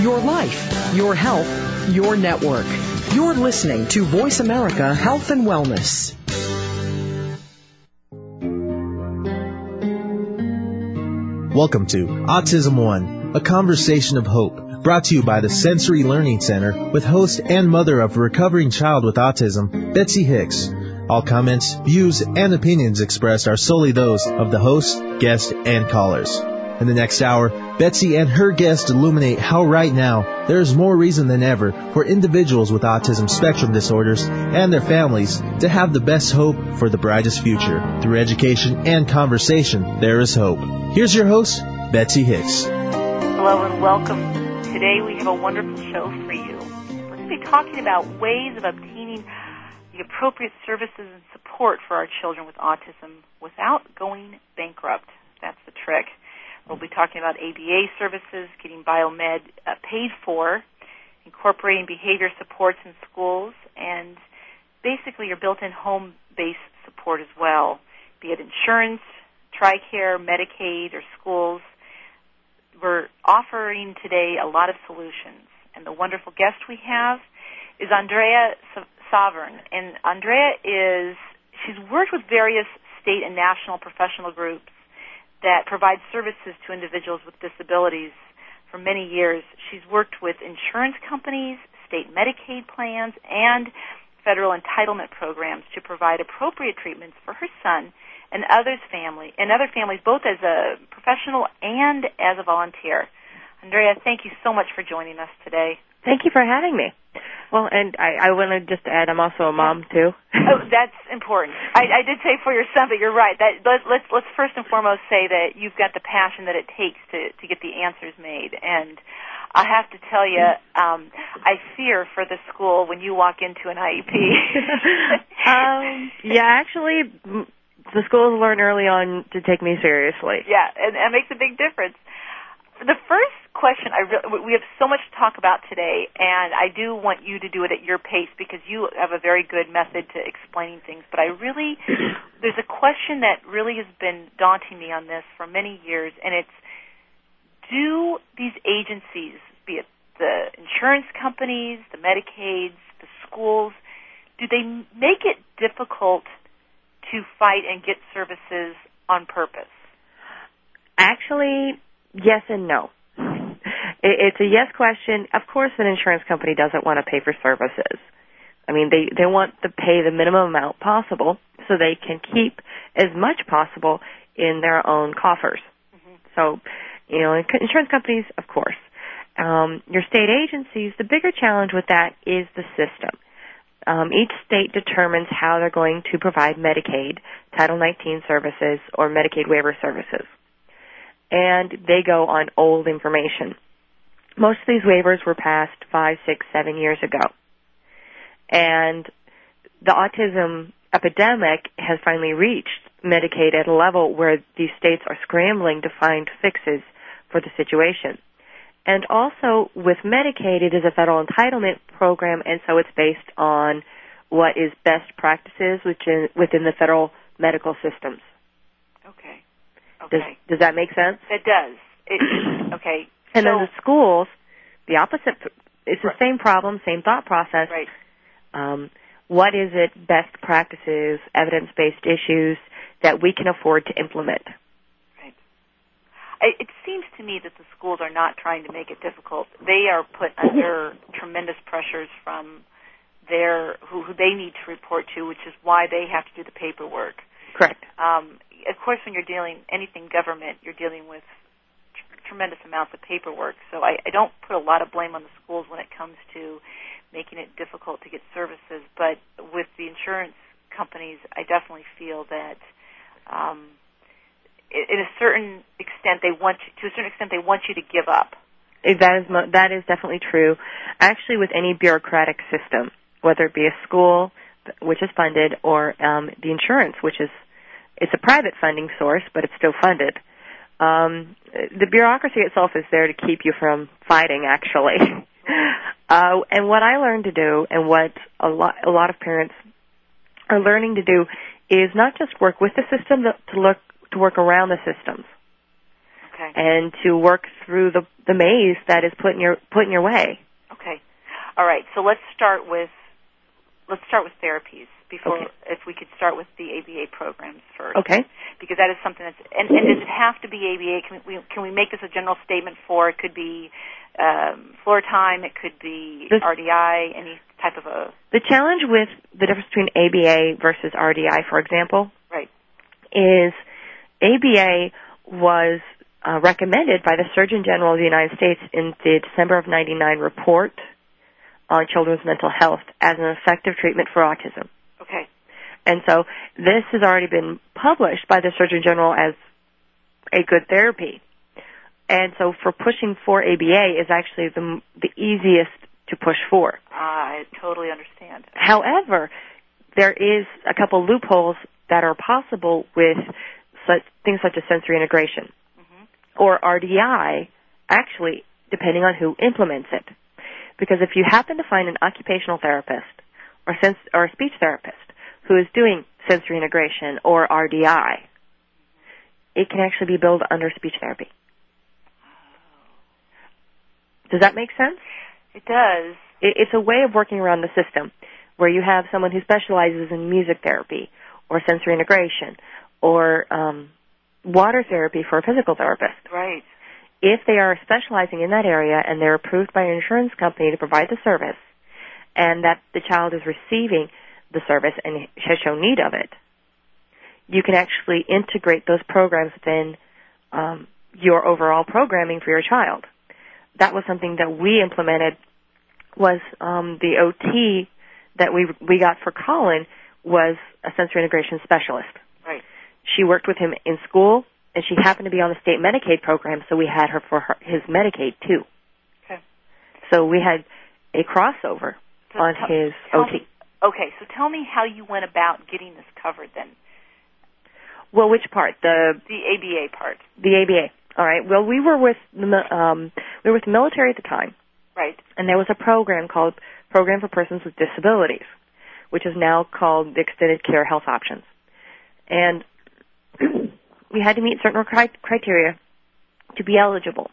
your life, your health, your network. You're listening to Voice America Health and Wellness. Welcome to Autism One, a conversation of hope, brought to you by the Sensory Learning Center with host and mother of a recovering child with autism, Betsy Hicks. All comments, views, and opinions expressed are solely those of the host, guest, and callers. In the next hour, Betsy and her guest illuminate how right now there is more reason than ever for individuals with autism spectrum disorders and their families to have the best hope for the brightest future. Through education and conversation, there is hope. Here's your host, Betsy Hicks. Hello and welcome. Today we have a wonderful show for you. We're going to be talking about ways of obtaining the appropriate services and support for our children with autism without going bankrupt. That's the trick. We'll be talking about ABA services, getting biomed uh, paid for, incorporating behavior supports in schools, and basically your built-in home-based support as well, be it insurance, TRICARE, Medicaid, or schools. We're offering today a lot of solutions, and the wonderful guest we have is Andrea Sovern, and Andrea is she's worked with various state and national professional groups that provides services to individuals with disabilities for many years. She's worked with insurance companies, state Medicaid plans, and federal entitlement programs to provide appropriate treatments for her son and others family and other families both as a professional and as a volunteer. Andrea, thank you so much for joining us today. Thank you for having me. Well, and I, I want to just add, I'm also a mom too. oh, that's important. I, I did say for your son, but you're right. That let, let's let's first and foremost say that you've got the passion that it takes to to get the answers made, and I have to tell you, um, I fear for the school when you walk into an IEP. um, yeah, actually, the schools learn early on to take me seriously. Yeah, and that makes a big difference. The first question I really, we have so much to talk about today, and I do want you to do it at your pace because you have a very good method to explaining things. But I really, there's a question that really has been daunting me on this for many years, and it's do these agencies, be it the insurance companies, the Medicaids, the schools, do they make it difficult to fight and get services on purpose? Actually, yes and no. It's a yes question. Of course, an insurance company doesn't want to pay for services. I mean, they they want to pay the minimum amount possible so they can keep as much possible in their own coffers. Mm-hmm. So, you know, insurance companies, of course. Um, your state agencies, the bigger challenge with that is the system. Um, each state determines how they're going to provide Medicaid, Title 19 services, or Medicaid waiver services. And they go on old information. Most of these waivers were passed five, six, seven years ago. And the autism epidemic has finally reached Medicaid at a level where these states are scrambling to find fixes for the situation. And also with Medicaid, it is a federal entitlement program, and so it's based on what is best practices within, within the federal medical systems. Okay. Okay. Does, does that make sense? It does. It, okay. And so, then the schools, the opposite. It's the right. same problem, same thought process. Right. Um, what is it? Best practices, evidence-based issues that we can afford to implement. Right. It seems to me that the schools are not trying to make it difficult. They are put under tremendous pressures from their who, who they need to report to, which is why they have to do the paperwork. Correct. Um, of course, when you're dealing anything government, you're dealing with tremendous amounts of paperwork. So I, I don't put a lot of blame on the schools when it comes to making it difficult to get services. But with the insurance companies, I definitely feel that um, in a certain extent they want you, to a certain extent they want you to give up. That is that is definitely true. Actually, with any bureaucratic system, whether it be a school which is funded or um, the insurance, which is it's a private funding source, but it's still funded um, the bureaucracy itself is there to keep you from fighting, actually. uh, and what I learned to do, and what a lot a lot of parents are learning to do, is not just work with the system, to look to work around the systems, okay. and to work through the the maze that is put in your put in your way. Okay. All right. So let's start with let's start with therapies before Okay. if we could start with the ABA programs first. Okay. Because that is something that's and, and does it have to be ABA? Can we can we make this a general statement for it could be um, floor time, it could be This- RDI, any type of a The challenge with the difference between ABA versus RDI, for example, right. is ABA was uh, recommended by the Surgeon General of the United States in the December of 99 report on children's mental health as an effective treatment for autism. Okay. And so this has already been published by the Surgeon General as a good therapy. And so for pushing for ABA is actually the, the easiest to push for. I totally understand. However, there is a couple loopholes that are possible with such things such as sensory integration mm-hmm. or RDI, actually, depending on who implements it. Because if you happen to find an occupational therapist or, sens- or a speech therapist who is doing sensory integration or RDI, it can actually be billed under speech therapy. Does that make sense? It does. it, it's a way of working around the system where you have someone who specializes in music therapy or sensory integration or um, water therapy for a physical therapist. Right. If they are specializing in that area and they're approved by an insurance company to provide the service and that the child is receiving the service and has shown need of it, you can actually integrate those programs within um, your overall programming for your child. That was something that we implemented was um, the OT that we we got for Colin was a sensory integration specialist. Right. She worked with him in school, and she happened to be on the state Medicaid program, so we had her for her, his Medicaid too. Okay. So we had a crossover So on tell- his tell OT. me- okay, so tell me how you went about getting this covered then. Well, which part? The The ABA part. the ABA. All right. Well, we were with um, we were with the military at the time, Right. and there was a program called Program for Persons with Disabilities, which is now called the Extended Care Health Options. And we had to meet certain criteria to be eligible.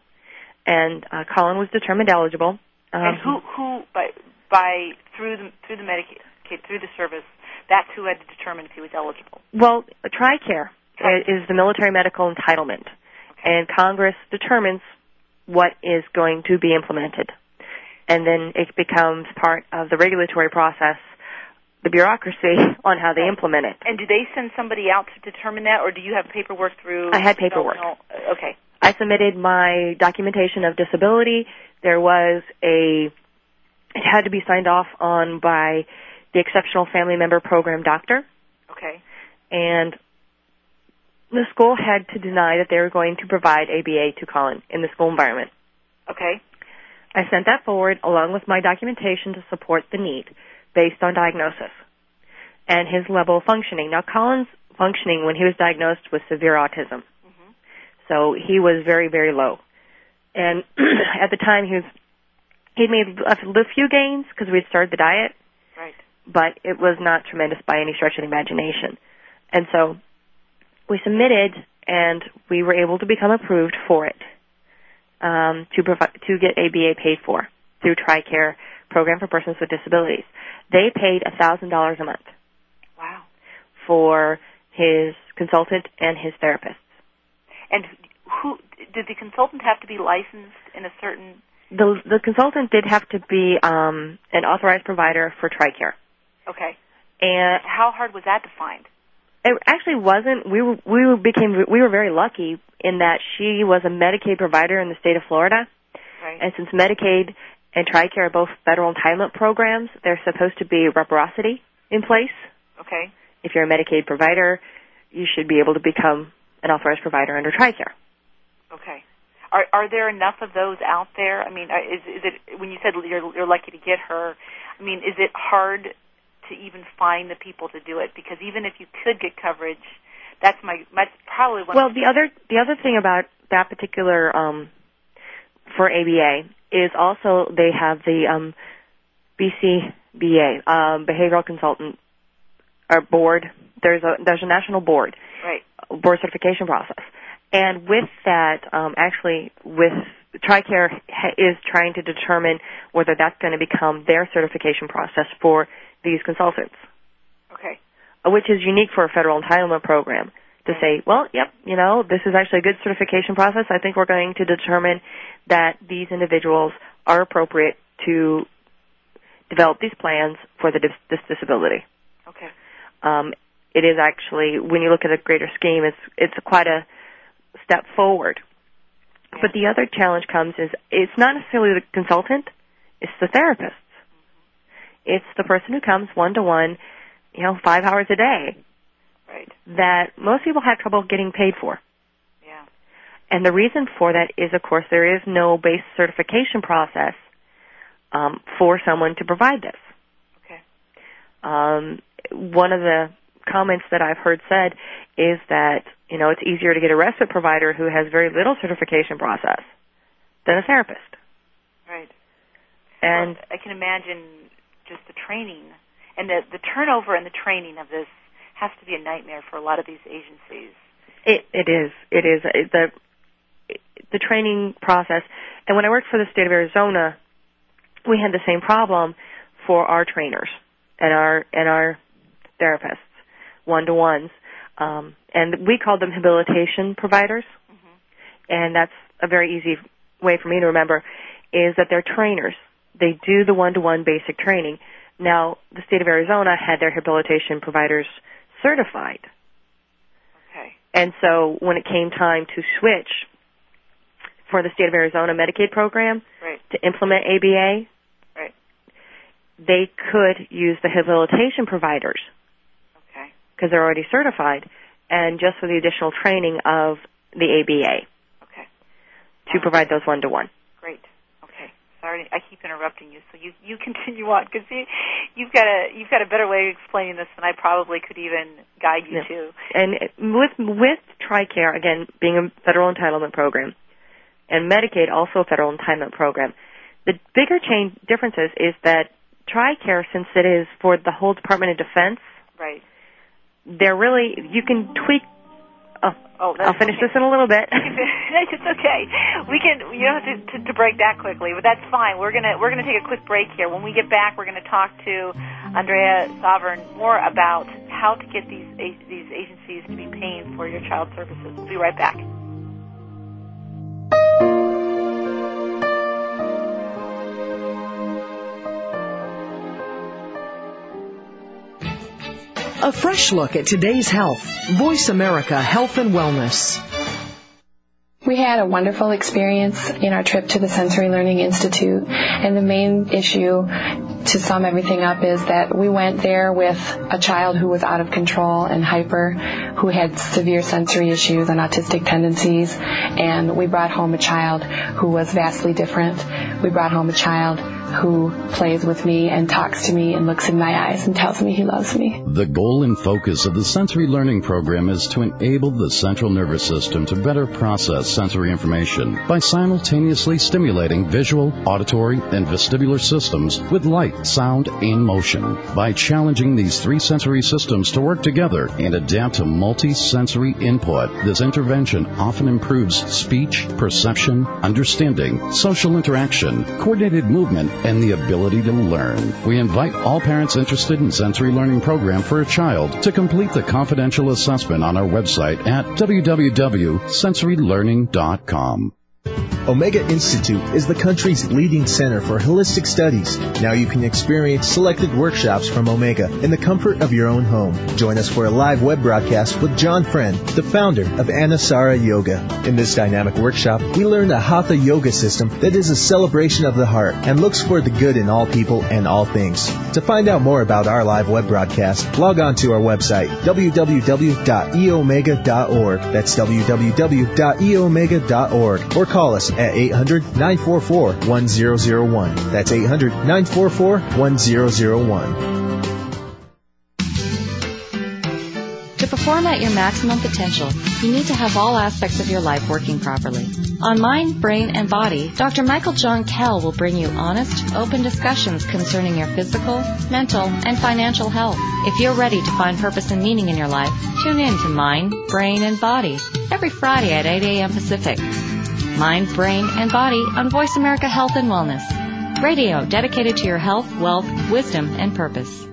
And uh, Colin was determined eligible. Um, and who who by by through the through the Medicaid through the service, that's who had to determine if he was eligible. Well, TRICARE Tri- is the military medical entitlement, and Congress determines what is going to be implemented, and then it becomes part of the regulatory process, the bureaucracy on how they implement it. And do they send somebody out to determine that, or do you have paperwork through? I had paperwork. Okay. I submitted my documentation of disability. There was a, it had to be signed off on by the Exceptional Family Member Program doctor, Okay. and the school had to deny that they were going to provide ABA to Colin in the school environment. Okay. I sent that forward along with my documentation to support the need based on diagnosis and his level of functioning. Now, Colin's functioning when he was diagnosed was severe autism. So he was very, very low. And at the time he was, he'd made a a few gains because we'd started the diet, Right. but it was not tremendous by any stretch of the imagination. And so we submitted and we were able to become approved for it um, to provide to get ABA paid for through TRICARE program for persons with disabilities. They paid a thousand dollars a month Wow. for his consultant and his therapist. And who did the consultant have to be licensed in a certain? The the consultant did have to be um, an authorized provider for TRICARE, Okay. and How hard was that to find? it actually wasn't. We were we became we were very lucky in that she was a Medicaid provider in the state of Florida, Right. and since Medicaid and TRICARE are both federal entitlement programs, there's supposed to be reciprocity in place. okay. If you're a Medicaid provider, you should be able to become an authorized provider under TRICARE. Okay. Are are there enough of those out there? I mean, uh, is is it when you said you're you're lucky to get her? I mean, is it hard to even find the people to do it? Because even if you could get coverage, that's my that's probably one. Well, the other the other thing about that particular um, for ABA is also they have the um, BCBA um, Behavioral Consultant or Board. There's a there's a national board right. board certification process, and with that, um, actually with TRICARE ha- is trying to determine whether that's going to become their certification process for these consultants, Okay. uh, which is unique for a federal entitlement program to say, well, yep, you know, this is actually a good certification process. I think we're going to determine that these individuals are appropriate to develop these plans for the dis- this disability. Okay. Um, it is actually, when you look at a greater scheme, it's it's quite a step forward. Yeah. But the other challenge comes is it's not necessarily the consultant, it's the therapist. It's the person who comes one to one, you know, five hours a day Right. that most people have trouble getting paid for. Yeah. And the reason for that is, of course, there is no base certification process um, for someone to provide this. Okay. Um, one of the comments that I've heard said is that you know it's easier to get a respite provider who has very little certification process than a therapist. Right. And Well, I can imagine just the training and the the turnover and the training of this has to be a nightmare for a lot of these agencies. It it is it is it, the the training process. And when I worked for the state of Arizona, we had the same problem for our trainers and our and our therapists, one to ones, um, and we called them habilitation providers. And that's a very easy way for me to remember is that they're trainers. They do the one to one basic training. Now, the state of Arizona had their habilitation providers certified. Okay. And so when it came time to switch for the state of Arizona Medicaid program Right. to implement ABA, Right. they could use the habilitation providers Okay. because they're already certified and just for the additional training of the ABA Okay. to provide those one to one. Great. Sorry, I keep interrupting you. So you you continue on because you you've got a you've got a better way of explaining this than I probably could even guide you Yeah. to. And with with TRICARE again being a federal entitlement program, and Medicaid also a federal entitlement program, the bigger change differences is that TRICARE, since it is for the whole Department of Defense, Right. they're really you can tweak. Oh, Oh, I'll finish okay. this in a little bit. it's okay. We can. You don't have to, to, to break that quickly, but that's fine. We're gonna we're gonna take a quick break here. When we get back, we're gonna talk to Andrea Sovern more about how to get these these agencies to be paying for your child services. We'll be right back. A fresh look at today's health. Voice America Health and Wellness. We had a wonderful experience in our trip to the Sensory Learning Institute, and the main issue to sum everything up is that we went there with a child who was out of control and hyper, who had severe sensory issues and autistic tendencies, and we brought home a child who was vastly different. We brought home a child who plays with me and talks to me and looks in my eyes and tells me he loves me. The goal and focus of the sensory learning program is to enable the central nervous system to better process sensory information by simultaneously stimulating visual, auditory, and vestibular systems with light, sound, and motion. By challenging these three sensory systems to work together and adapt to multi-sensory input, this intervention often improves speech, perception, understanding, social interaction, coordinated movement, and the ability to learn. We invite all parents interested in sensory learning program for a child to complete the confidential assessment on our website at www.sensorylearning.com. Omega Institute is the country's leading center for holistic studies. Now you can experience selected workshops from Omega in the comfort of your own home. Join us for a live web broadcast with John Friend, the founder of Anusara Yoga. In this dynamic workshop, we learn the Hatha Yoga system that is a celebration of the heart and looks for the good in all people and all things. To find out more about our live web broadcast, log on to our website, www.eomega.org. That's www.eomega.org. Or call us at 800-944-1001. That's 800-944-1001. To perform at your maximum potential, you need to have all aspects of your life working properly. On Mind, Brain, and Body, Dr. Michael John Kell will bring you honest, open discussions concerning your physical, mental, and financial health. If you're ready to find purpose and meaning in your life, tune in to Mind, Brain, and Body every Friday at 8 a.m. Pacific. Mind, Brain, and Body on Voice America Health and Wellness. Radio dedicated to your health, wealth, wisdom, and purpose.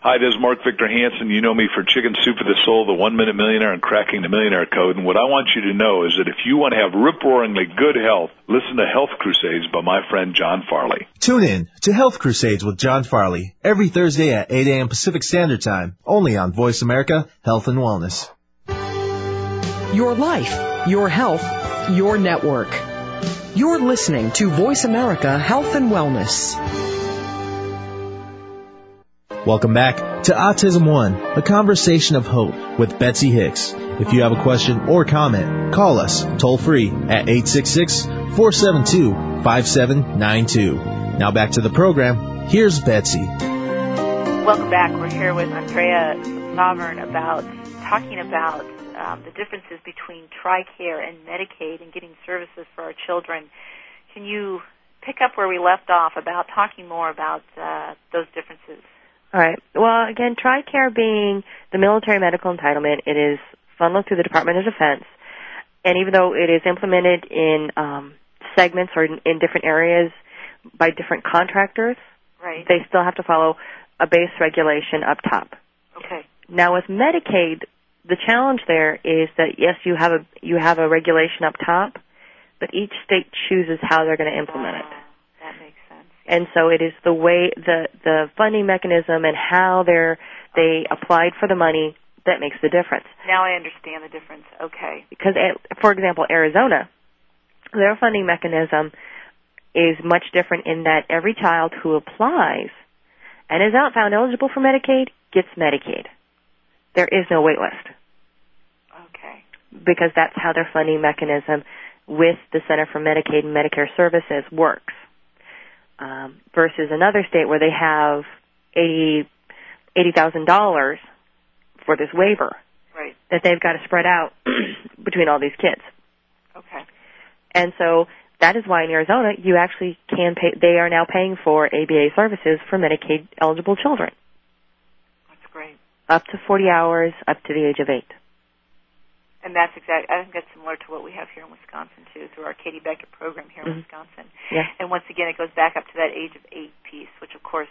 Hi, this is Mark Victor Hansen. You know me for Chicken Soup for the Soul, the One Minute Millionaire, and Cracking the Millionaire Code. And what I want you to know is that if you want to have rip-roaringly good health, listen to Health Crusades by my friend John Farley. Tune in to Health Crusades with John Farley every Thursday at 8 a.m. Pacific Standard Time, only on Voice America Health and Wellness. Your life, your health, your network. You're listening to Voice America Health and Wellness. Welcome back to Autism One, a conversation of hope with Betsy Hicks. If you have a question or comment, call us toll free at 866-472-5792. Now back to the program. Here's Betsy. Welcome back. We're here with Andrea Sovern about talking about um, the differences between TRICARE and Medicaid and getting services for our children. Can you pick up where we left off about talking more about uh, those differences? All right. Well, again, TRICARE being the military medical entitlement, it is funneled through the Department of Defense. And even though it is implemented in um, segments or in, in different areas by different contractors, Right. they still have to follow a base regulation up top. Okay. Now with Medicaid, the challenge there is that yes, you have a you have a regulation up top, but each state chooses how they're going to implement it. Uh, that makes sense. And so it is the way the the funding mechanism and how they're they applied for the money that makes the difference. Now I understand the difference. Okay. Because eh, for example, Arizona, their funding mechanism is much different in that every child who applies and is not found eligible for Medicaid gets Medicaid. There is no wait list Okay. because that's how their funding mechanism with the Center for Medicaid and Medicare Services works. Um, versus another state where they have eighty eighty thousand dollars for this waiver Right. that they've got to spread out between all these kids. Okay. And so that is why in Arizona you actually can pay. They are now paying for ABA services for Medicaid eligible children. Up to 40 hours up to the age of eight. And that's exact. I think that's similar to what we have here in Wisconsin too, through our Katie Beckett program here in Mhm. Wisconsin. Yeah. And once again, it goes back up to that age of eight piece, which of course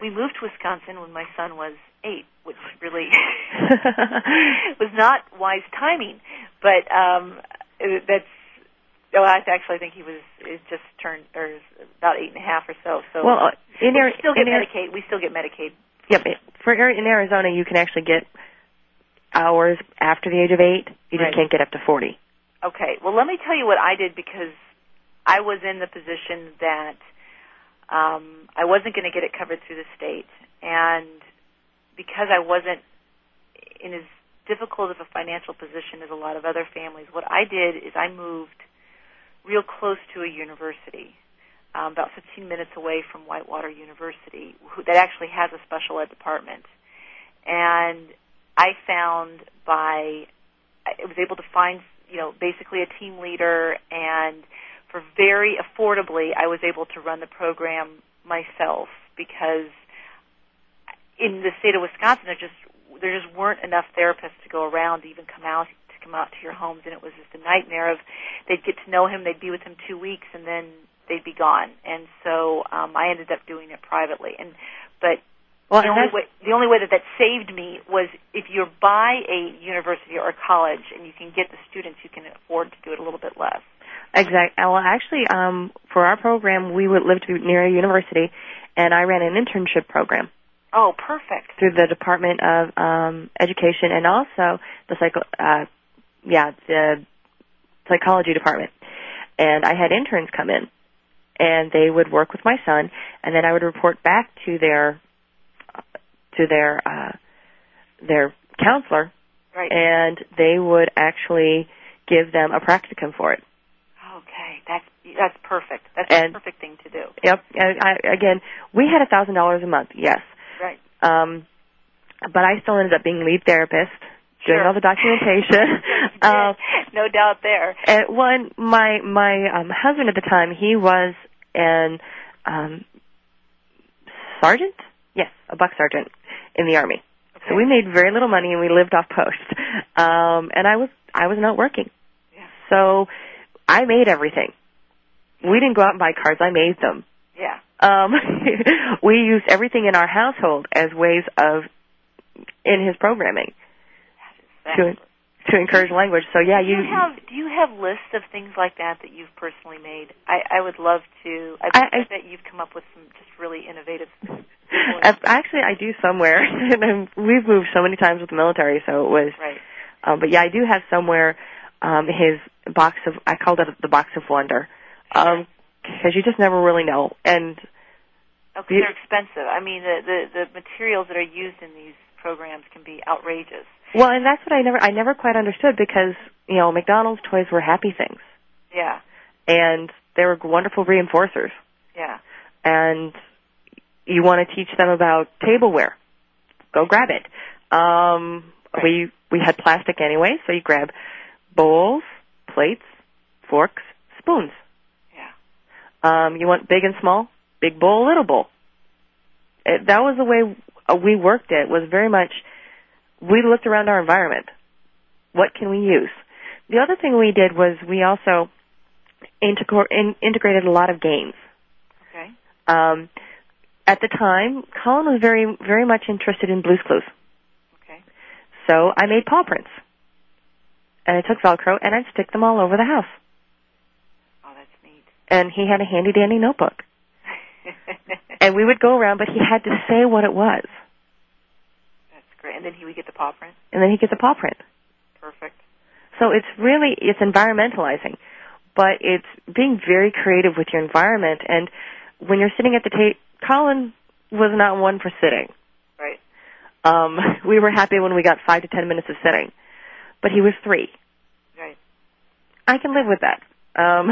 we moved to Wisconsin when my son was eight, which really was not wise timing. But um, that's. Well, I actually think he was is just turned or about eight and a half or so. So well, uh, in, we still get in Medicaid. We still get Medicaid. Yep. For in Arizona, you can actually get hours after the age of eight. You just Right. can't get up to 40. Okay. Well, let me tell you what I did because I was in the position that um, I wasn't going to get it covered through the state, and because I wasn't in as difficult of a financial position as a lot of other families, what I did is I moved real close to a university, um, about 15 minutes away from Whitewater University, who, that actually has a special ed department, and I found by I was able to find you know basically a team leader and for very affordably I was able to run the program myself because in the state of Wisconsin there just there just weren't enough therapists to go around to even come out to come out to your homes. And it was just a nightmare of they'd get to know him they'd be with him 2 weeks and then they'd be gone and so um I ended up doing it privately and but Well, the only way the only way that that saved me was if you're by a university or a college and you can get the students, you can afford to do it a little bit less. Exactly. Well, actually, um, for our program, we would live to near a university, and I ran an internship program Oh, perfect. through the Department of um, Education and also the psycho, uh, yeah, the psychology department. And I had interns come in, and they would work with my son, and then I would report back to their to their uh, their counselor, Right. and they would actually give them a practicum for it. okay, that's that's perfect. That's And- the perfect thing to do. Yep. I, I, again, we had a thousand dollars a month, yes, Right. um, but I still ended up being lead therapist, doing Sure. all the documentation. um, no doubt there. and one, my my um, husband at the time, he was an um, sergeant. Yes, a buck sergeant in the army. So we made very little money and we lived off post. Um, and I was I was not working. Yeah. So I made everything. We didn't go out and buy cards. I made them. Yeah. Um, we used everything in our household as ways of in his programming to to encourage language. So yeah, do you, you have do you have lists of things like that that you've personally made? I, I would love to. I, I- I bet you've come up with some just really innovative. Actually, I do somewhere. and I'm- We've moved so many times with the military, so it was. Right. Um, but yeah, I do have somewhere um, his box of. I called it the box of wonder, because you just never really know. And Okay, You- they're expensive. I mean, the, the the materials that are used in these programs can be outrageous. Well, and that's what I never. I never quite understood because you know McDonald's toys were happy things, Yeah. and they were wonderful reinforcers. Yeah. and you want to teach them about tableware, go grab it. Um, Right. We we had plastic anyway, so you grab bowls, plates, forks, spoons. Yeah. Um, you want big and small, big bowl, little bowl. It, that was the way we worked it. Was very much we looked around our environment. What can we use? The other thing we did was we also integr- in, integrated a lot of games. Okay. Um, at the time, Colin was very, very much interested in Blue's Clues. Okay. So I made paw prints. And I took Velcro and I'd stick them all over the house. Oh, that's neat. And he had a handy dandy notebook. And we would go around, but he had to say what it was. Great. And then he would get the paw print. And then he gets a paw print. Perfect. So it's really, it's environmentalizing. But it's being very creative with your environment. And when you're sitting at the table, Colin was not one for sitting. Right. Um, we were happy when we got five to ten minutes of sitting. But he was three. Right. I can live with that. Um,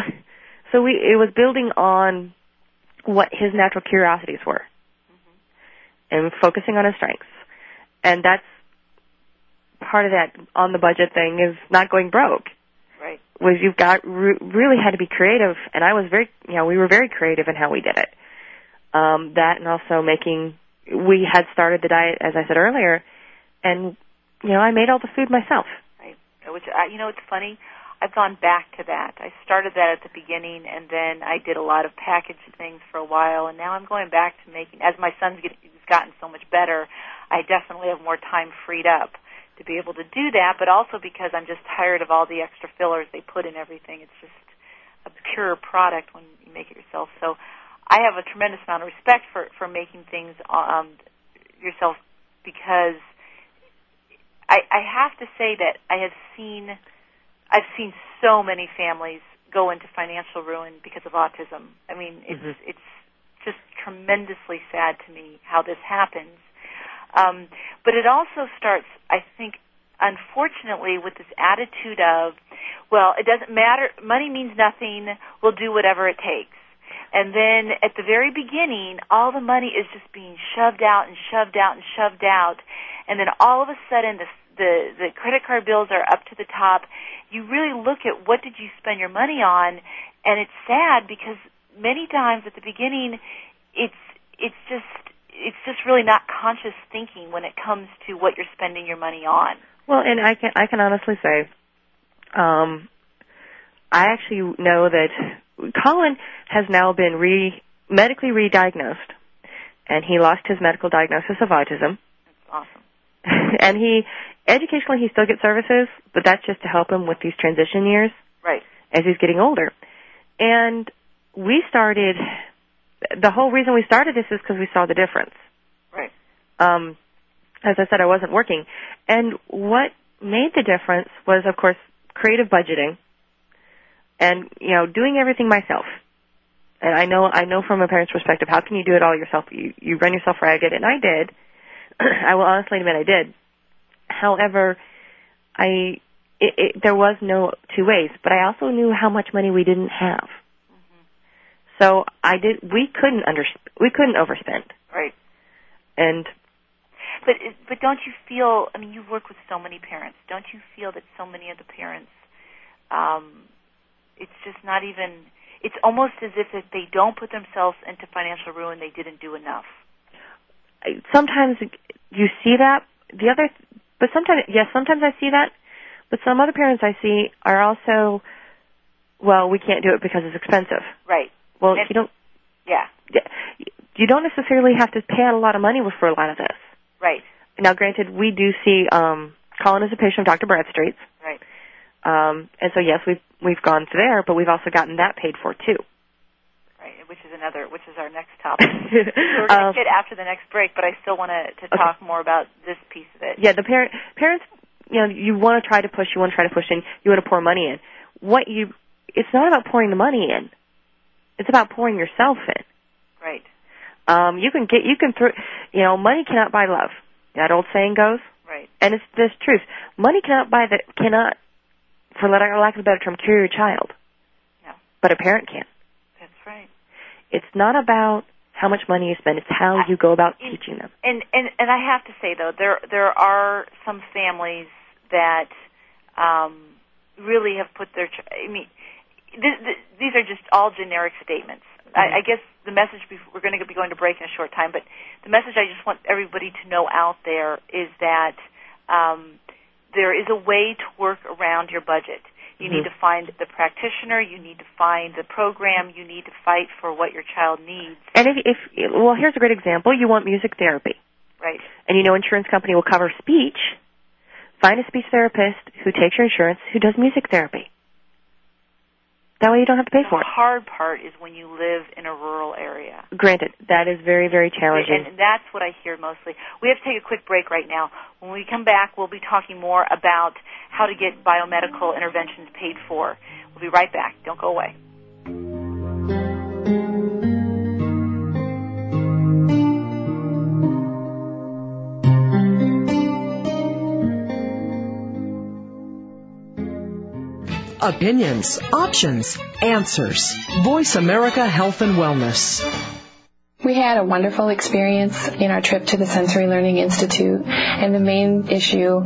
so we, it was building on what his natural curiosities were, and focusing on his strengths, and that's part of that on the budget thing is not going broke. Right. Was you've got re- really had to be creative, and I was very, you know, we were very creative in how we did it. Um, that and also making, we had started the diet as I said earlier, and you know, I made all the food myself. Right. Which I, you know, it's funny. I've gone back to that. I started that at the beginning, and then I did a lot of packaged things for a while, and now I'm going back to making. As my son's get, he's gotten so much better, I definitely have more time freed up to be able to do that. But also because I'm just tired of all the extra fillers they put in everything. It's just a purer product when you make it yourself. So I have a tremendous amount of respect for for making things um, yourself because I, I have to say that I have seen I've seen so many families go into financial ruin because of autism. I mean, it's Mhm. it's just tremendously sad to me how this happens. Um, but it also starts, I think, unfortunately, with this attitude of, well, it doesn't matter, money means nothing, we'll do whatever it takes. And then at the very beginning, all the money is just being shoved out and shoved out and shoved out. And then all of a sudden, the, the, the credit card bills are up to the top. You really look at what did you spend your money on, and it's sad because many times at the beginning, it's, it's just, it's just really not conscious thinking when it comes to what you're spending your money on. Well, and I can I can honestly say, um, I actually know that Colin has now been re medically re-diagnosed, and he lost his medical diagnosis of autism. That's awesome. and he educationally he still gets services, but that's just to help him with these transition years Right. as he's getting older. And we started the whole reason we started this is because we saw the difference. Right. Um, as I said, I wasn't working, and what made the difference was, of course, creative budgeting, and you know, doing everything myself. And I know, I know from a parent's perspective, how can you do it all yourself? You you run yourself ragged, and I did. I will honestly admit I did. However, I it, it, there was no two ways, but I also knew how much money we didn't have. So I did. We couldn't under. We couldn't overspend, Right. and But but don't you feel? I mean, you work with so many parents. Don't you feel that so many of the parents, um, it's just not even. It's almost as if if they don't put themselves into financial ruin, they didn't do enough. Sometimes you see that. The other, but sometimes yes, sometimes I see that. But some other parents I see are also well, we can't do it because it's expensive. Right. Well, And- you don't Yeah. you don't necessarily have to pay out a lot of money for a lot of this. Right. Now, granted, we do see um, Colin is a patient of Dr. Bradstreet's, Right. um, and so yes, we've we've gone there, but we've also gotten that paid for too. Which is another. Which is our next topic. We're going Um, to hit after the next break, but I still want to to Okay. talk more about this piece of it. yeah, the parent parents, you know, you want to try to push, you want to try to push in, you want to pour money in. What you, it's not about pouring the money in. It's about pouring yourself in. Right. Um, you can get, you can throw, you know, money cannot buy love. That old saying goes, Right. and it's this truth. Money cannot buy the cannot, for lack of a better term, cure your child. No. But a parent can. It's not about how much money you spend. It's how you go about In- teaching them. And and and I have to say though, there there are some families that um, really have put their. Ch- I mean, th- th- these are just all generic statements. I, I guess the message we're going to be going to break in a short time, but the message I just want everybody to know out there is that um, there is a way to work around your budget. You mm-hmm. need to find the practitioner. You need to find the program. You need to fight for what your child needs. And if, if, well, here's a great example. You want music therapy. Right. and you know insurance company will cover speech, find a speech therapist who takes your insurance who does music therapy. That way you don't have to pay for it. The hard part is when you live in a rural area. Granted, that is very, very challenging. And that's what I hear mostly. We have to take a quick break right now. When we come back, we'll be talking more about how to get biomedical interventions paid for. We'll be right back. Don't go away. Opinions, options, answers. Voice America Health and Wellness. We had a wonderful experience in our trip to the Sensory Learning Institute, and the main issue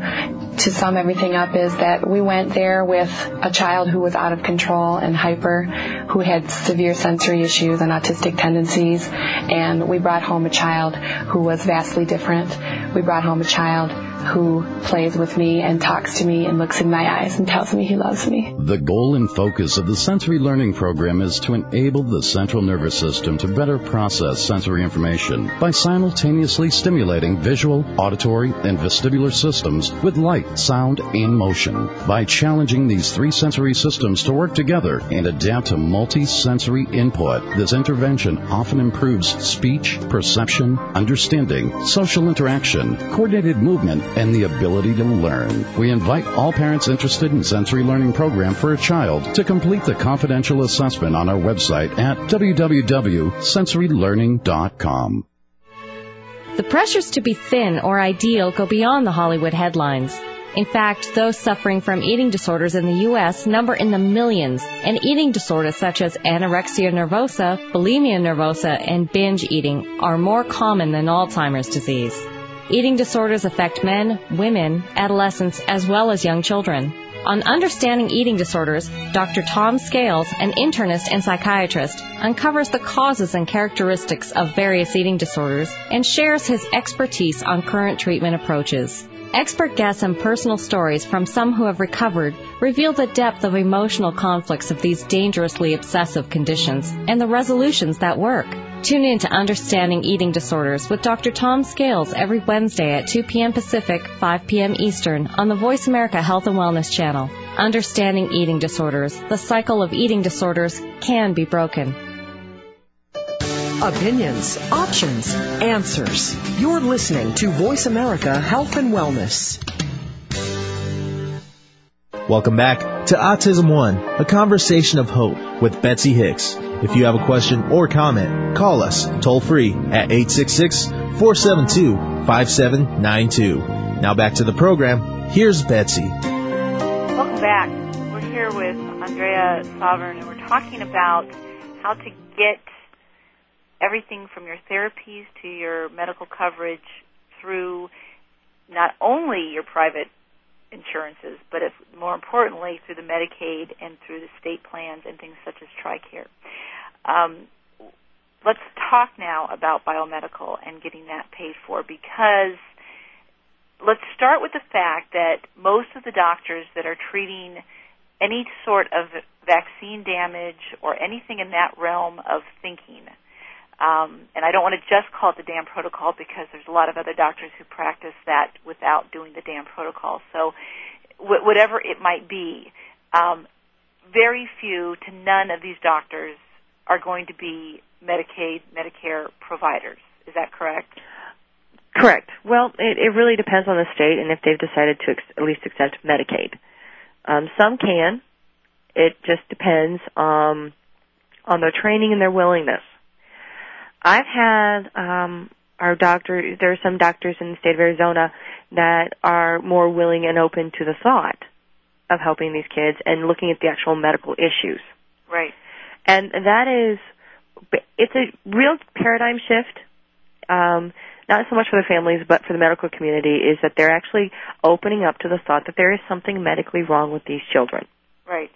to sum everything up is that we went there with a child who was out of control and hyper, who had severe sensory issues and autistic tendencies, and we brought home a child who was vastly different. We brought home a child who plays with me and talks to me and looks in my eyes and tells me he loves me. The goal and focus of the sensory learning program is to enable the central nervous system to better process sensory information by simultaneously stimulating visual, auditory, and vestibular systems with light, sound, and motion. By challenging these three sensory systems to work together and adapt to multi-sensory input, this intervention often improves speech, perception, understanding, social interaction, coordinated movement, and the ability to learn. We invite all parents interested in sensory learning program for a child to complete the confidential assessment on our website at www.sensorylearning.com. The pressures to be thin or ideal go beyond the Hollywood headlines. In fact, those suffering from eating disorders in the U.S. number in the millions, and eating disorders such as anorexia nervosa, bulimia nervosa, and binge eating are more common than Alzheimer's disease. Eating disorders affect men, women, adolescents, as well as young children. On Understanding Eating Disorders, Dr. Tom Scales, an internist and psychiatrist, uncovers the causes and characteristics of various eating disorders and shares his expertise on current treatment approaches. Expert guests and personal stories from some who have recovered reveal the depth of emotional conflicts of these dangerously obsessive conditions and the resolutions that work. Tune in to Understanding Eating Disorders with Dr. Tom Scales every Wednesday at 2 p.m. Pacific, 5 p.m. Eastern on the Voice America Health and Wellness channel. Understanding Eating Disorders, the cycle of eating disorders can be broken. Opinions, options, answers. You're listening to Voice America Health and Wellness. Welcome back to Autism One, a conversation of hope with Betsy Hicks. If you have a question or comment, call us toll free at 866-472-5792. Now back to the program. Here's Betsy. Welcome back. We're here with Andrea Sovern, and we're talking about how to get everything from your therapies to your medical coverage through not only your private insurances, but if, more importantly, through the Medicaid and through the state plans and things such as TRICARE. Um, let's talk now about biomedical and getting that paid for because let's start with the fact that most of the doctors that are treating any sort of vaccine damage or anything in that realm of thinking. Um, and I don't want to just call it the DAN protocol because there's a lot of other doctors who practice that without doing the DAN protocol. So, wh- whatever it might be, um, very few to none of these doctors are going to be Medicaid, Medicare providers. Is that correct? Correct. Well, it, it really depends on the state and if they've decided to ex- at least accept Medicaid. Um, some can. It just depends um, on their training and their willingness. I've had um, our doctor. There are some doctors in the state of Arizona that are more willing and open to the thought of helping these kids and looking at the actual medical issues. Right. And that is, it's a real paradigm shift. Um, not so much for the families, but for the medical community, is that they're actually opening up to the thought that there is something medically wrong with these children. Right.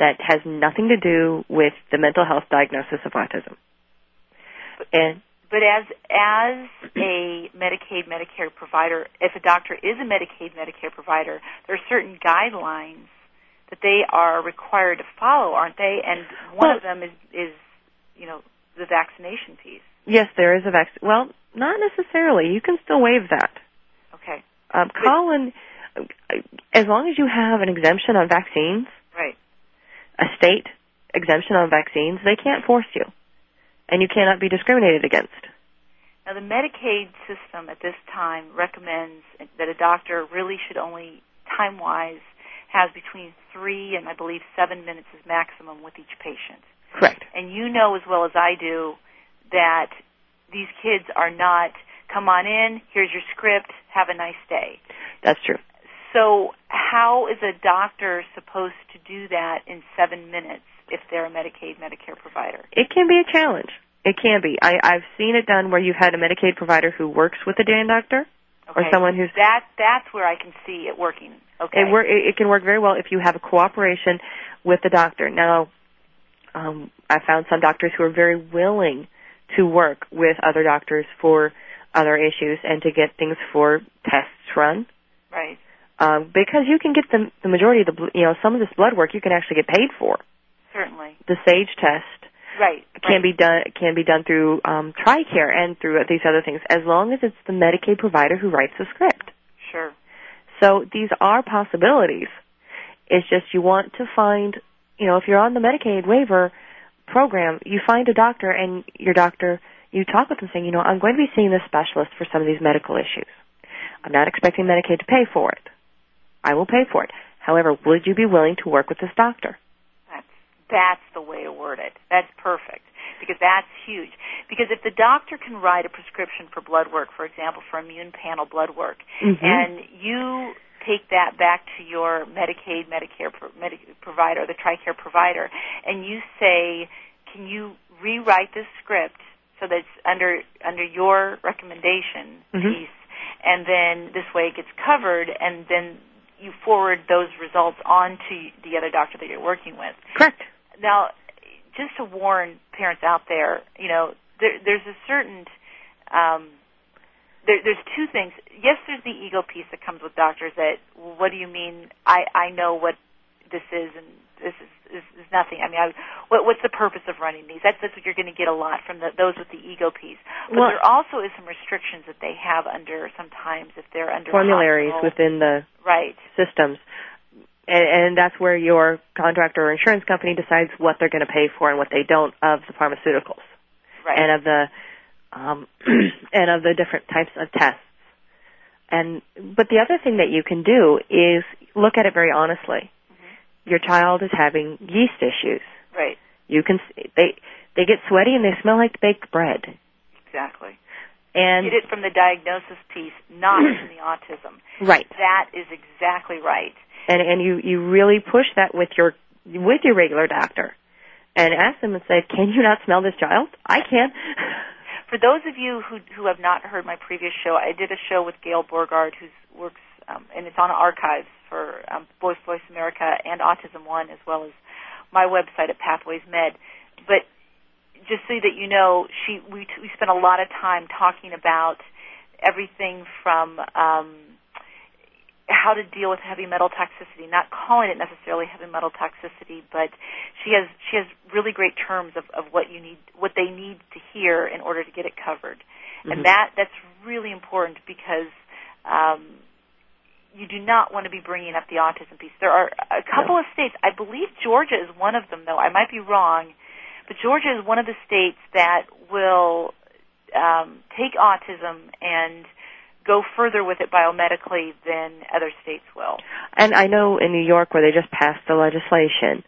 That has nothing to do with the mental health diagnosis of autism. But, and but as as a Medicaid Medicare provider, if a doctor is a Medicaid Medicare provider, there are certain guidelines that they are required to follow, aren't they? And one well, of them is is you know the vaccination piece. Yes, there is a vaccine. Well, not necessarily. You can still waive that. Okay. Um, Colin, as long as you have an exemption on vaccines, right, a state exemption on vaccines, they can't force you, and you cannot be discriminated against. Now, the Medicaid system at this time recommends that a doctor really should only, time-wise, has between three and I believe seven minutes is maximum with each patient. Correct. And you know as well as I do that these kids are not come on in, here's your script, have a nice day. That's true. So how is a doctor supposed to do that in seven minutes if they're a Medicaid Medicare provider? It can be a challenge. It can be. I, I've seen it done where you've had a Medicaid provider who works with a DAN doctor, okay. or someone who's that. That's where I can see it working. Okay. It, work, it, can work very well if you have a cooperation with the doctor. Now, um, I found some doctors who are very willing to work with other doctors for other issues and to get things for tests run. Right. Um, because you can get the, the majority of the, you know, some of this blood work you can actually get paid for. Certainly. The SAGE test. Right. Can right. be done can be done through um, TRICARE and through these other things, as long as it's the Medicaid provider who writes the script. Sure. So these are possibilities. It's just you want to find, you know, if you're on the Medicaid waiver, program, you find a doctor and your doctor, you talk with them saying, you know, I'm going to be seeing this specialist for some of these medical issues. I'm not expecting Medicaid to pay for it. I will pay for it. However, would you be willing to work with this doctor? That's, the way to word it. That's perfect. Because that's huge. Because if the doctor can write a prescription for blood work, for example, for immune panel blood work, mm-hmm. and you take that back to your Medicaid, Medicare Medi- provider, the TRICARE provider, and you say, "Can you rewrite this script so that it's under under your recommendation mm-hmm. piece?" And then this way it gets covered, and then you forward those results on to the other doctor that you're working with. Correct. Now, just to warn parents out there, you know, there, there's a certain um, there, there's two things. Yes, there's the ego piece that comes with doctors. That what do you mean? I I know what this is, and this is is, is nothing. I mean, I, what what's the purpose of running these? That's that's what you're going to get a lot from the, those with the ego piece. But well, there also is some restrictions that they have under sometimes if they're under formularies hospital. within the right systems. And, and that's where your contractor or insurance company decides what they're going to pay for and what they don't of the pharmaceuticals right. and of the um, and of the different types of tests. And but the other thing that you can do is look at it very honestly. Mm-hmm. Your child is having yeast issues. right. You can they they get sweaty and they smell like baked bread. Exactly. And Get it from the diagnosis piece, not from the autism. right. That is exactly right. And and you you really push that with your with your regular doctor. And ask them and say, "Can you not smell this child? I can." For those of you who who have not heard my previous show, I did a show with Gail Borgard, who works um, and it's on archives for um, Voice Voice America and Autism One, as well as my website at Pathways Med. But just so that you know, she we we spent a lot of time talking about everything from um, how to deal with heavy metal toxicity. Not calling it necessarily heavy metal toxicity, but she has she has really great terms of, of what you need, what they need to hear in order to get it covered, mm-hmm. and that that's really important because. Um, you do not want to be bringing up the autism piece. There are a couple of states, I believe Georgia is one of them, though I might be wrong, but Georgia is one of the states that will um, take autism and go further with it biomedically than other states will. And I know in New York where they just passed the legislation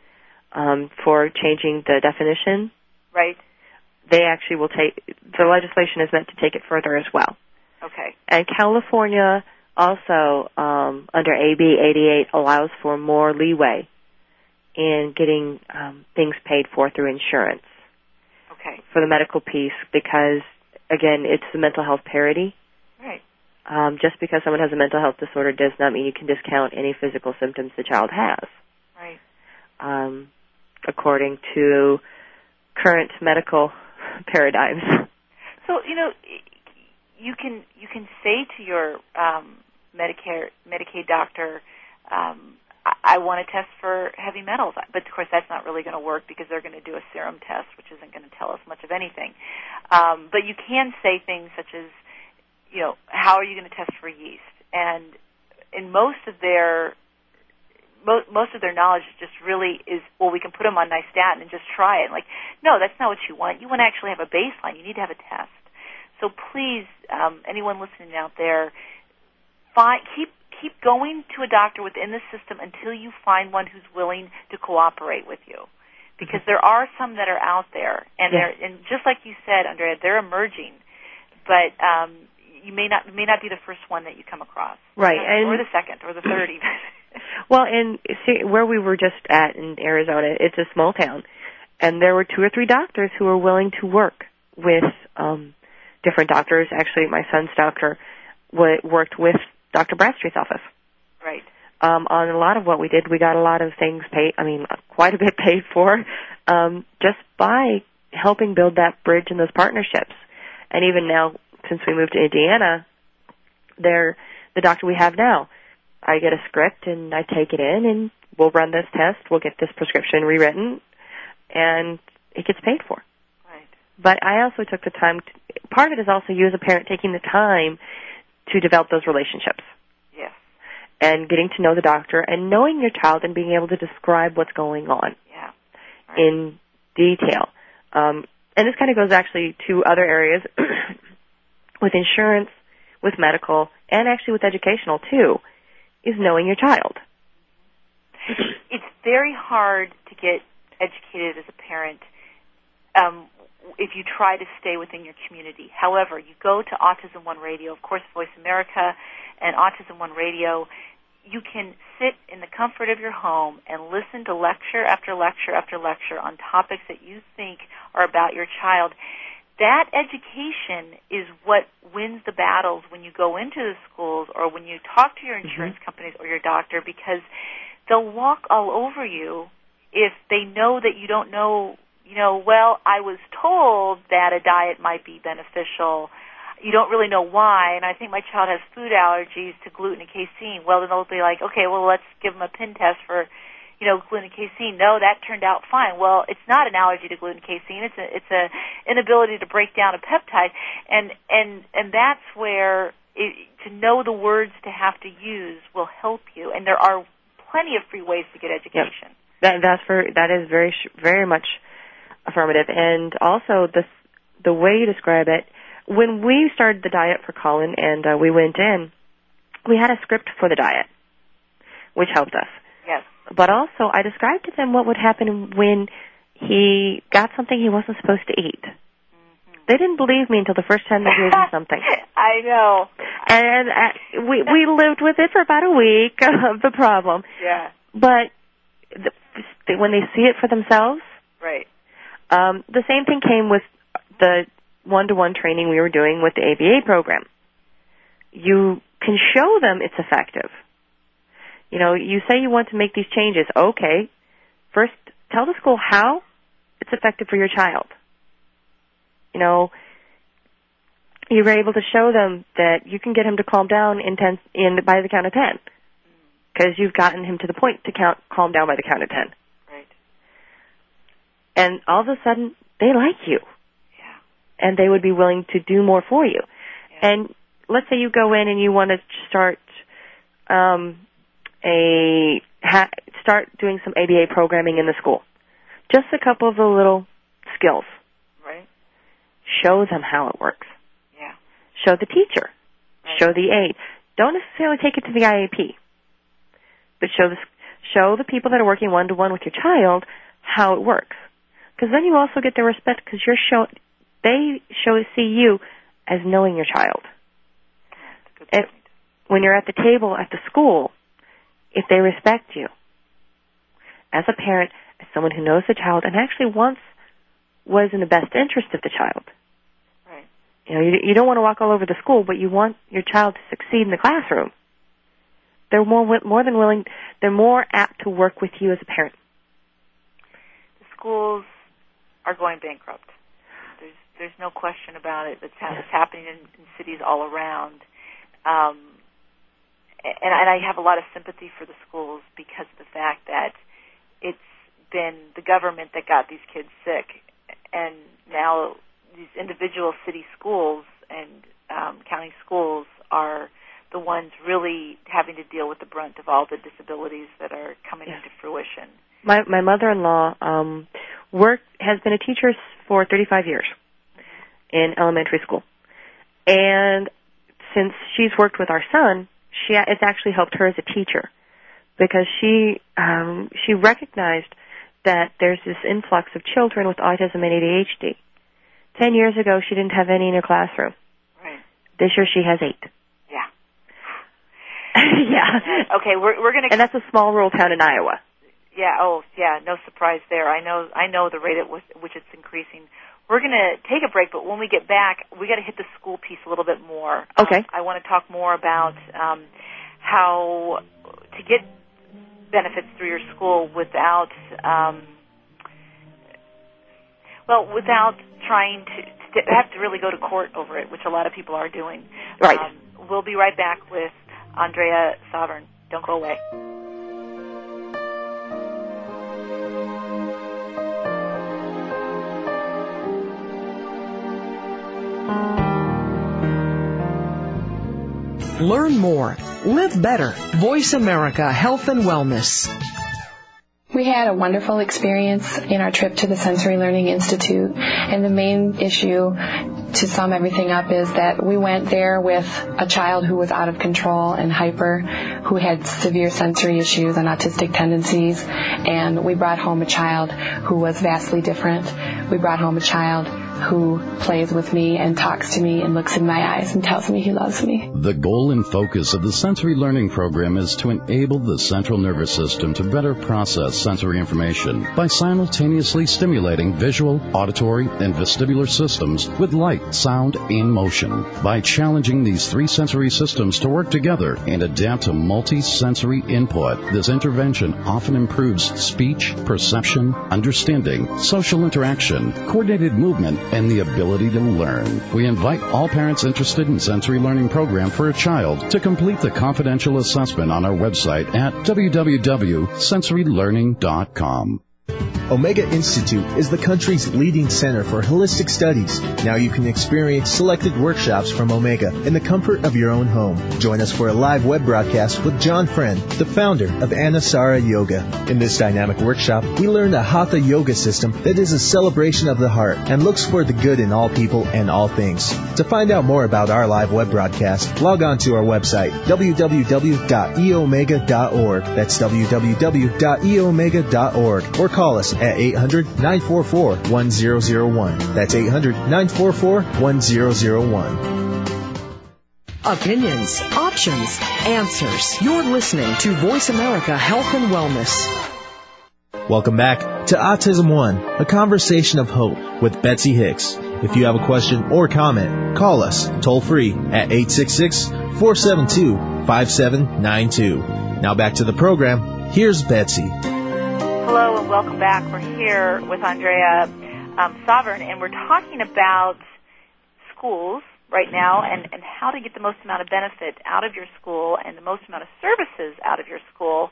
um, for changing the definition. Right. They actually will take the legislation is meant to take it further as well. Okay. And California also um, under AB 88 allows for more leeway in getting um, things paid for through insurance. Okay. For the medical piece because again it's the mental health parity um, just because someone has a mental health disorder does not mean you can discount any physical symptoms the child has. Right. Um, according to current medical paradigms. So you know, you can you can say to your um, Medicare Medicaid doctor, um, I, I want to test for heavy metals, but of course that's not really going to work because they're going to do a serum test, which isn't going to tell us much of anything. Um, but you can say things such as you know, how are you going to test for yeast? And in most of their most, most of their knowledge just really is, well, we can put them on nystatin and just try it. Like, no, that's not what you want. You want to actually have a baseline. You need to have a test. So please, um, anyone listening out there, find, keep keep going to a doctor within the system until you find one who's willing to cooperate with you. Because there are some that are out there, and yes. they're and just like you said, Andrea, they're emerging. But um, you may not may not be the first one that you come across, right? And, or the second, or the third, even. well, and see, where we were just at in Arizona, it's a small town, and there were two or three doctors who were willing to work with um, different doctors. Actually, my son's doctor w- worked with Dr. Bradstreet's office. Right. Um, on a lot of what we did, we got a lot of things paid. I mean, quite a bit paid for, um, just by helping build that bridge and those partnerships. And even now, since we moved to Indiana, they're the doctor we have now. I get a script and I take it in and we'll run this test, we'll get this prescription rewritten, and it gets paid for. Right. But I also took the time, to, part of it is also you as a parent taking the time to develop those relationships. Yes. And getting to know the doctor and knowing your child and being able to describe what's going on. Yeah. Right. In detail. Um, and this kind of goes actually to other areas with insurance, with medical, and actually with educational too, is knowing your child. It's very hard to get educated as a parent um, if you try to stay within your community. However, you go to Autism One Radio, of course, Voice America, and Autism One Radio. You can sit in the comfort of your home and listen to lecture after lecture after lecture on topics that you think are about your child that education is what wins the battles when you go into the schools or when you talk to your mm-hmm. insurance mm-hmm. companies or your doctor because they'll walk all over you if they know that you don't know, you know, well, I was told that a diet might be beneficial. You don't really know why, and I think my child has food allergies to gluten and casein. Well, then they'll be like, okay, well, let's give them a pin test for you know, gluten casein. No, that turned out fine. Well, it's not an allergy to gluten casein. It's a it's a inability to break down a peptide, and and and that's where it, to know the words to have to use will help you. And there are plenty of free ways to get education. Yep. That that's for that is very very much affirmative, and also the the way you describe it. When we started the diet for Colin and uh, we went in, we had a script for the diet, which helped us but also I described to them what would happen when he got something he wasn't supposed to eat. Mm-hmm. They didn't believe me until the first time they gave me something. I know. And uh, we we lived with it for about a week of the problem. Yeah. But the, when they see it for themselves, right. Um, the same thing came with the one-to-one training we were doing with the ABA program. You can show them it's effective. You know, you say you want to make these changes. Okay. First, tell the school how it's effective for your child. You know, you were able to show them that you can get him to calm down in ten in by the count of ten. because you've gotten him to the point to count calm down by the count of 10. Right. And all of a sudden, they like you. Yeah. And they would be willing to do more for you. Yeah. And let's say you go in and you want to start um, a ha- start doing some ABA programming in the school. Just a couple of the little skills. Right. Show them how it works. Yeah. Show the teacher. Right. Show the aide. Don't necessarily take it to the IEP, but show the show the people that are working one to one with your child how it works. Because then you also get their respect because you're show they show see you as knowing your child. And when you're at the table at the school, if they respect you as a parent, as someone who knows the child and actually wants was in the best interest of the child. Right. You know, you, you don't want to walk all over the school, but you want your child to succeed in the classroom. They're more more than willing. They're more apt to work with you as a parent. The schools are going bankrupt. There's there's no question about it. It's, ha- it's happening in, in cities all around. Um, and, and I have a lot of sympathy for the schools because of the fact that it's been the government that got these kids sick, and now these individual city schools and um, county schools are the ones really having to deal with the brunt of all the disabilities that are coming Yeah. into fruition. My my mother-in-law um, worked has been a teacher for 35 years in elementary school, and since she's worked with our son, she it's actually helped her as a teacher because she um, she recognized that there's this influx of children with autism and ADHD. Ten years ago, she didn't have any in her classroom. Right. This year, she has eight. Yeah. yeah, Okay, we're we're gonna and that's a small rural town in Iowa. yeah. Oh, yeah. No surprise there. I know I know the rate at which, which it's increasing. We're gonna take a break, but when we get back, we got to hit the school piece a little bit more. Okay. Um, I want to talk more about um, how to get benefits through your school without, um, well, without trying to, to have to really go to court over it, which a lot of people are doing. Right. Um, we'll be right back with Andrea Sovern. Don't go away. Learn more. Live better. Voice America Health and Wellness. We had a wonderful experience in our trip to the Sensory Learning Institute, and the main issue to sum everything up is that we went there with a child who was out of control and hyper, who had severe sensory issues and autistic tendencies, and we brought home a child who was vastly different. We brought home a child who plays with me and talks to me and looks in my eyes and tells me he loves me. The goal and focus of the sensory learning program is to enable the central nervous system to better process sensory information by simultaneously stimulating visual, auditory, and vestibular systems with light, sound, and motion. By challenging these three sensory systems to work together and adapt to multi-sensory input, this intervention often improves speech, perception, understanding, social interaction, coordinated movement, and the ability to learn. We invite all parents interested in sensory learning program for a child to complete the confidential assessment on our website at www.sensorylearning.com. Omega Institute is the country's leading center for holistic studies. Now you can experience selected workshops from Omega in the comfort of your own home. Join us for a live web broadcast with John Friend, the founder of Anusara Yoga. In this dynamic workshop, we learn the Hatha Yoga system that is a celebration of the heart and looks for the good in all people and all things. To find out more about our live web broadcast, log on to our website, www.eomega.org. That's www.eomega.org. Or call us at 800-944-1001. That's 800-944-1001. Opinions, options, answers. You're listening to Voice America Health and Wellness. Welcome back to Autism One, a conversation of hope with Betsy Hicks. If you have a question or comment, call us toll free at 866-472-5792. Now back to the program. Here's Betsy. Hello and welcome back. We're here with Andrea um, Sovern, and we're talking about schools, right now and, and how to get the most amount of benefit out of your school and the most amount of services out of your school.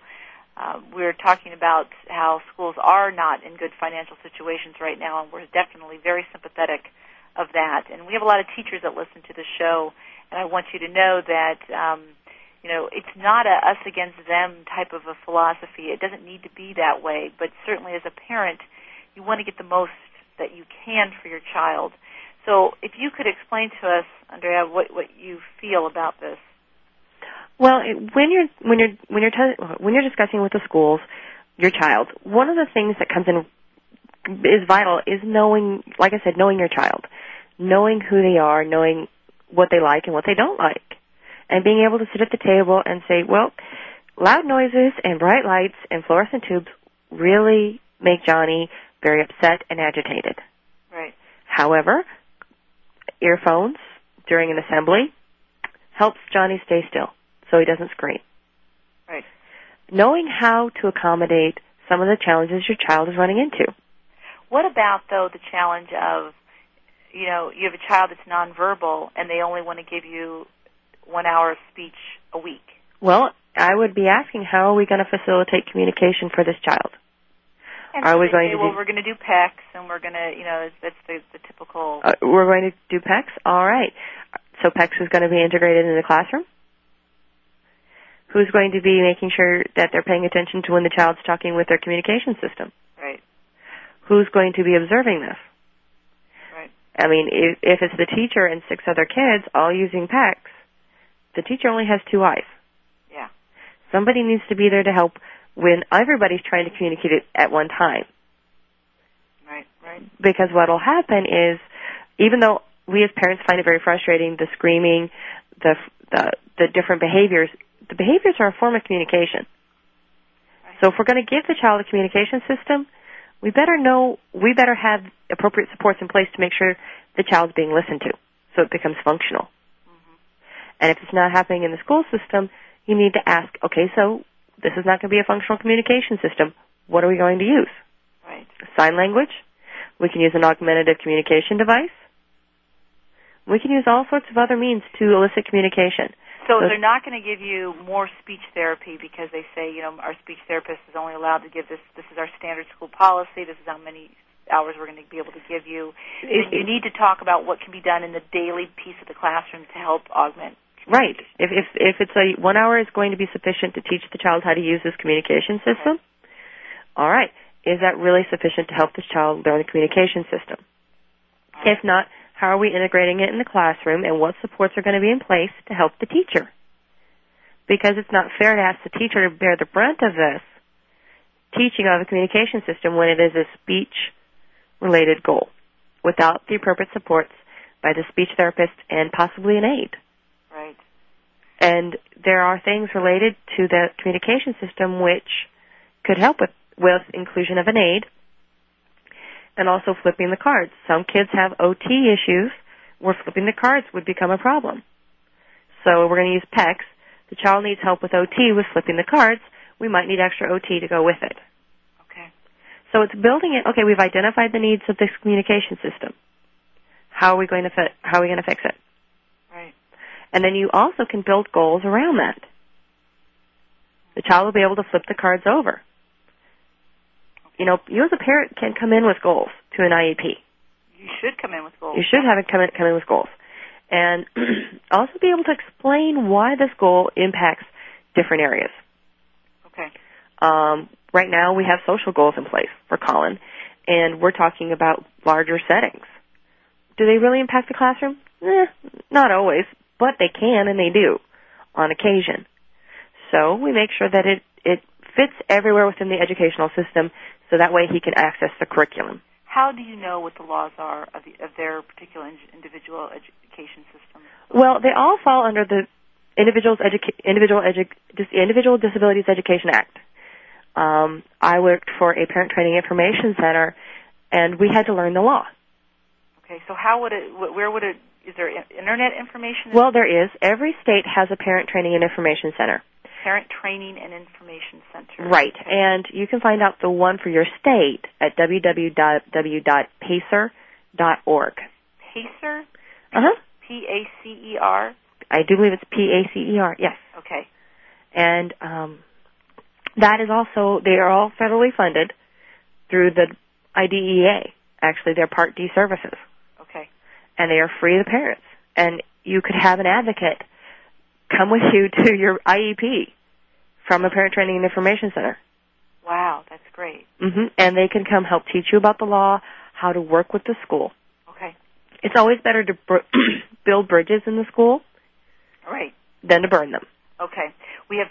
Uh, we're talking about how schools are not in good financial situations right now, and we're definitely very sympathetic of that. And we have a lot of teachers that listen to the show, and I want you to know that um, you know it's not a us against them type of a philosophy. It doesn't need to be that way, but certainly as a parent, you want to get the most that you can for your child. So, if you could explain to us, Andrea, what what you feel about this. Well, when you're when you're when you're t- when you're discussing with the schools your child, one of the things that comes in is vital is knowing, like I said, knowing your child, knowing who they are, knowing what they like and what they don't like, and being able to sit at the table and say, well, loud noises and bright lights and fluorescent tubes really make Johnny very upset and agitated. Right. However, earphones during an assembly helps Johnny stay still so he doesn't scream. Right. Knowing how to accommodate some of the challenges your child is running into. What about though the challenge of you know, you have a child that's nonverbal and they only want to give you one hour of speech a week? Well, I would be asking how are we going to facilitate communication for this child? And are so we going say, to well, do- we're going to do PECs and we're going to, you know, that's the, the typical. Uh, we're going to do PECs? All right. So PECs is going to be integrated in the classroom? Who's going to be making sure that they're paying attention to when the child's talking with their communication system? right. Who's going to be observing this? Right. I mean, if, if it's the teacher and six other kids all using PECs, the teacher only has two eyes. Yeah. Somebody needs to be there to help when everybody's trying to communicate it at one time. Right. Right. because what'll happen is even though we as parents find it very frustrating the screaming the the the different behaviors the behaviors are a form of communication Right. so if we're going to give the child a communication system we better know we better have appropriate supports in place to make sure the child's being listened to so it becomes functional and if it's not happening in the school system you need to ask okay so this is not going to be a functional communication system what are we going to use Right. sign language. We can use an augmentative communication device. We can use all sorts of other means to elicit communication. So So- they're not going to give you more speech therapy because they say, you know, our speech therapist is only allowed to give this. This is our standard school policy. This is how many hours we're going to be able to give you. It- you need to talk about what can be done in the daily piece of the classroom to help augment. Right. If if if it's a one hour is going to be sufficient to teach the child how to use this communication system, all right. Is that really sufficient to help this child learn the communication system? If not, how are we integrating it in the classroom and what supports are going to be in place to help the teacher? Because it's not fair to ask the teacher to bear the brunt of this teaching of a communication system when it is a speech related goal without the appropriate supports by the speech therapist and possibly an aide. Right. And there are things related to the communication system which could help with, with inclusion of an aid and also flipping the cards. Some kids have OT issues where flipping the cards would become a problem. So we're going to use PECs. The child needs help with OT with flipping the cards. We might need extra OT to go with it. Okay. So it's building it. Okay, we've identified the needs of this communication system. How are we going to fit? How are we going to fix it? And then you also can build goals around that. The child will be able to flip the cards over. You know, you as a parent can come in with goals to an IEP. You should come in with goals. You should have it come in, come in with goals. And also be able to explain why this goal impacts different areas. Okay. Um, right now we have social goals in place for Colin, and we're talking about larger settings. Do they really impact the classroom? Eh, not always, but they can and they do on occasion. So we make sure that it, it fits everywhere within the educational system so that way he can access the curriculum. How do you know what the laws are of, the, of their particular in- individual education system? Well, they all fall under the Individuals Educa- Individual, Edu- Dis- Individual Disabilities Education Act. Um, I worked for a parent training information center, and we had to learn the law. Okay. So how would it? Where would it? Is there internet information? Well, there is. Every state has a parent training and information center. Parent Training and Information Center. Right. Okay. And you can find out the one for your state at www.pacer.org. Pacer. Uh-huh. P A C E R. I do believe it's P A C E R. Yes. Okay. And um, that is also they are all federally funded through the IDEA. Actually, they're Part D services. And they are free to the parents. And you could have an advocate come with you to your IEP from a parent training and information center. Wow, that's great. hmm And they can come help teach you about the law, how to work with the school. Okay. It's always better to br- build bridges in the school All right. than to burn them. Okay. We have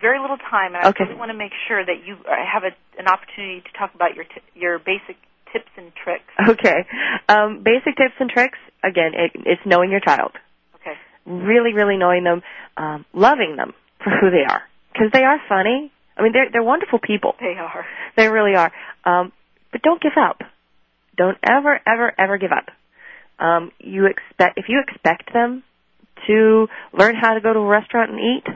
very little time, and I Okay. really want to make sure that you uh, have a, an opportunity to talk about your t- your basic tips and tricks. Okay. Um, basic tips and tricks. Again, it, it's knowing your child. Okay. Really, really knowing them, um, loving them for who they are, because they are funny. I mean, they're they're wonderful people. They are. They really are. Um, but don't give up. Don't ever, ever, ever give up. Um, you expect if you expect them to learn how to go to a restaurant and eat.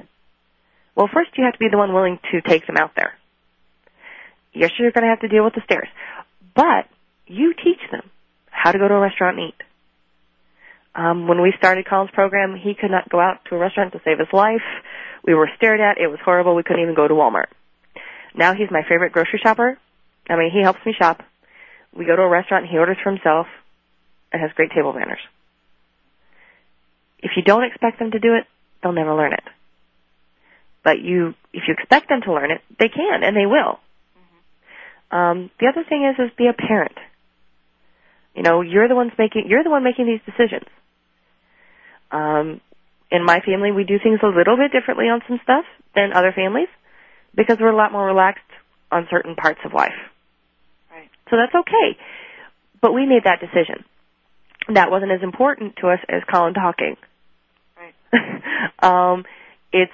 Well, first you have to be the one willing to take them out there. Yes, you're going to have to deal with the stairs, but you teach them how to go to a restaurant and eat. Um, when we started Colin's program, he could not go out to a restaurant to save his life. We were stared at. It was horrible. We couldn't even go to Walmart. Now he's my favorite grocery shopper. I mean, he helps me shop. We go to a restaurant he orders for himself and has great table manners. If you don't expect them to do it, they'll never learn it. But you, if you expect them to learn it, they can and they will. Um, the other thing is, is be a parent. You know, you're the ones making, you're the one making these decisions. Um, in my family, we do things a little bit differently on some stuff than other families because we're a lot more relaxed on certain parts of life. Right. So that's okay. But we made that decision. That wasn't as important to us as Colin talking. Right. um, it's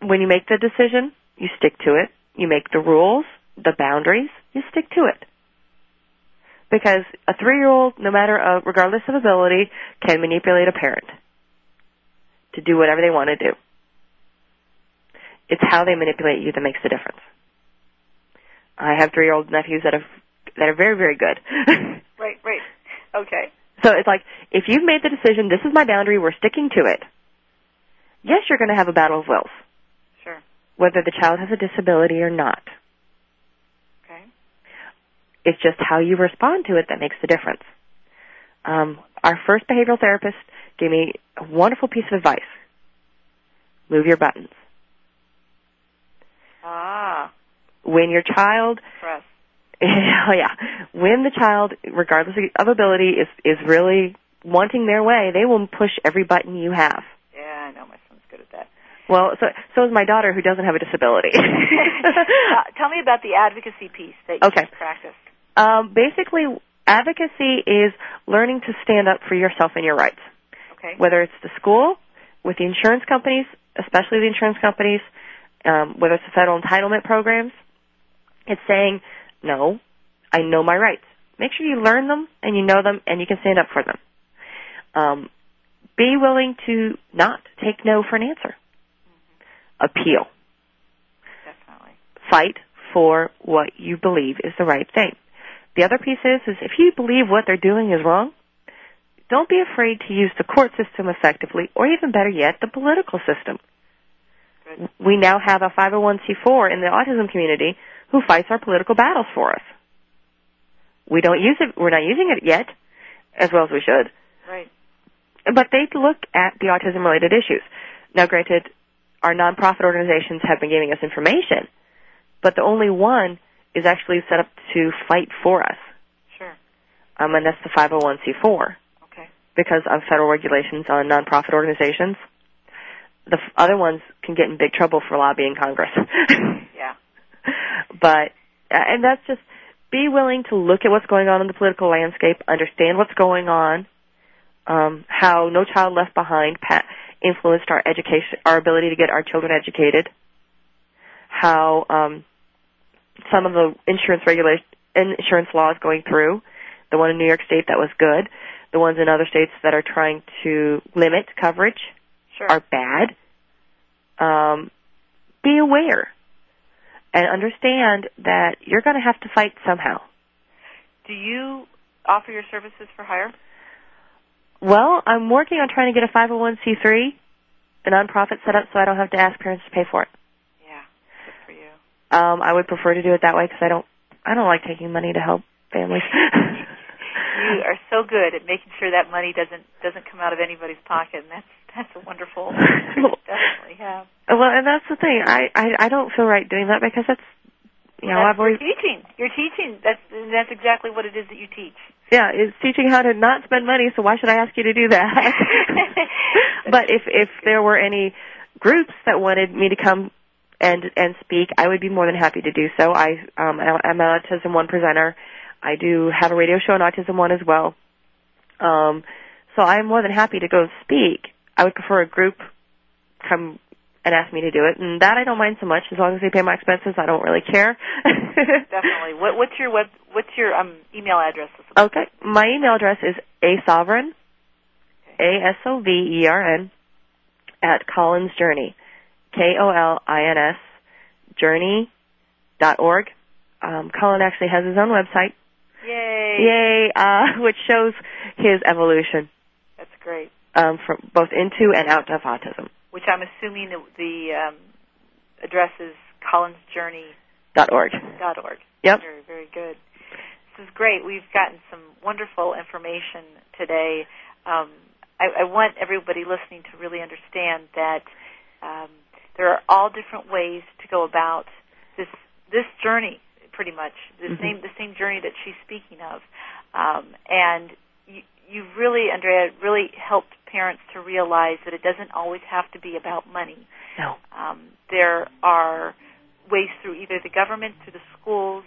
when you make the decision, you stick to it. You make the rules, the boundaries, you stick to it. Because a three-year-old, no matter, uh, regardless of ability, can manipulate a parent to do whatever they want to do. It's how they manipulate you that makes the difference. I have three-year-old nephews that have that are very, very good. Right. Right. Okay. So it's like, if you've made the decision, this is my boundary, we're sticking to it. Yes, you're going to have a battle of wills, Sure. whether the child has a disability or not. It's just how you respond to it that makes the difference. Um, our first behavioral therapist gave me a wonderful piece of advice. Move your buttons. Ah. When your child, Press. oh yeah, when the child, regardless of ability, is is really wanting their way, they will push every button you have. Yeah, I know my son's good at that. Well, so so is my daughter who doesn't have a disability. uh, tell me about the advocacy piece that you Okay. practiced. Um, basically, advocacy is learning to stand up for yourself and your rights. Okay. Whether it's the school, with the insurance companies, especially the insurance companies, um, whether it's the federal entitlement programs, it's saying, no, I know my rights. Make sure you learn them and you know them and you can stand up for them. Um, be willing to not take no for an answer. Appeal. Definitely. fight for what you believe is the right thing. The other piece is, is if you believe what they're doing is wrong, don't be afraid to use the court system effectively, or even better yet, the political system. Good. We now have a 501c4 in the autism community who fights our political battles for us. We don't use it, we're not using it yet, as well as we should, Right. but they look at the autism related issues. Now granted, our nonprofit organizations have been giving us information, but the only one is actually set up to fight for us. Sure. Um, and that's the 501c4 Okay. because of federal regulations on nonprofit organizations. The f- other ones can get in big trouble for lobbying Congress. Yeah. but, uh, and that's just, be willing to look at what's going on in the political landscape, understand what's going on, um, how No Child Left Behind pa- influenced our education, our ability to get our children educated, how um, some of the insurance regulation, insurance laws going through, the one in New York State that was good, the ones in other states that are trying to limit coverage Sure. are bad. Um, be aware and understand that you're going to have to fight somehow. Do you offer your services for hire? Well, I'm working on trying to get a 501c3, a nonprofit set up, so I don't have to ask parents to pay for it. Yeah, good for you. Um, I would prefer to do it that way because I don't, I don't like taking money to help families. you are so good at making sure that money doesn't doesn't come out of anybody's pocket, and that's that's a wonderful. definitely have. Well, and that's the thing. I, I I don't feel right doing that because that's you know that's I've always teaching. You're teaching. That's that's exactly what it is that you teach. yeah it's teaching how to not spend money. So why should I ask you to do that? but if if there were any groups that wanted me to come and and speak, I would be more than happy to do so. I um I'm an Autism One presenter. I do have a radio show on Autism One as well. Um, so I'm more than happy to go speak. I would prefer a group come and ask me to do it, and that I don't mind so much as long as they pay my expenses. I don't really care. Definitely. What, what's your web? What's your um, email address? Okay, my email address is a sovern, a s o v e r n, at Collins Journey, k o l i n s, journey dot org. Um, Colin actually has his own website. Yay! Yay! Uh, which shows his evolution. That's great. Um, from both into and out of autism. Which I'm assuming the, the um, address is collinsjourney dot org. Dot org. Yep. Very, very good. This is great. We've gotten some wonderful information today. Um, I, I want everybody listening to really understand that um, there are all different ways to go about this this journey. Pretty much the Mhm. same the same journey that she's speaking of, um, and you, you've really, Andrea, really helped parents to realize that it doesn't always have to be about money. No. Um, there are ways through either the government, through the schools,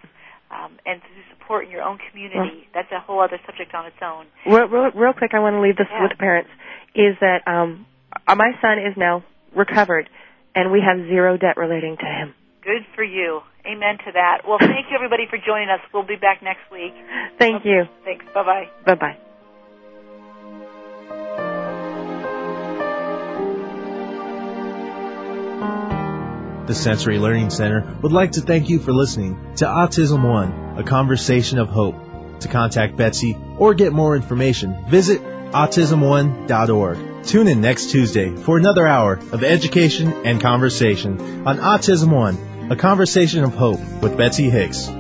um, and through support in your own community. That's a whole other subject on its own. Real, real, real quick, I want to leave this Yeah. with the parents. Is that um, uh, my son is now recovered, and we have zero debt relating to him. Good for you. Amen to that. Well, thank you everybody for joining us. We'll be back next week. Thank you. Thanks. Bye bye. Bye bye. The Sensory Learning Center would like to thank you for listening to Autism One, a conversation of hope. To contact Betsy or get more information, visit autismone.org. Tune in next Tuesday for another hour of education and conversation on Autism One, a conversation of hope with Betsy Hicks.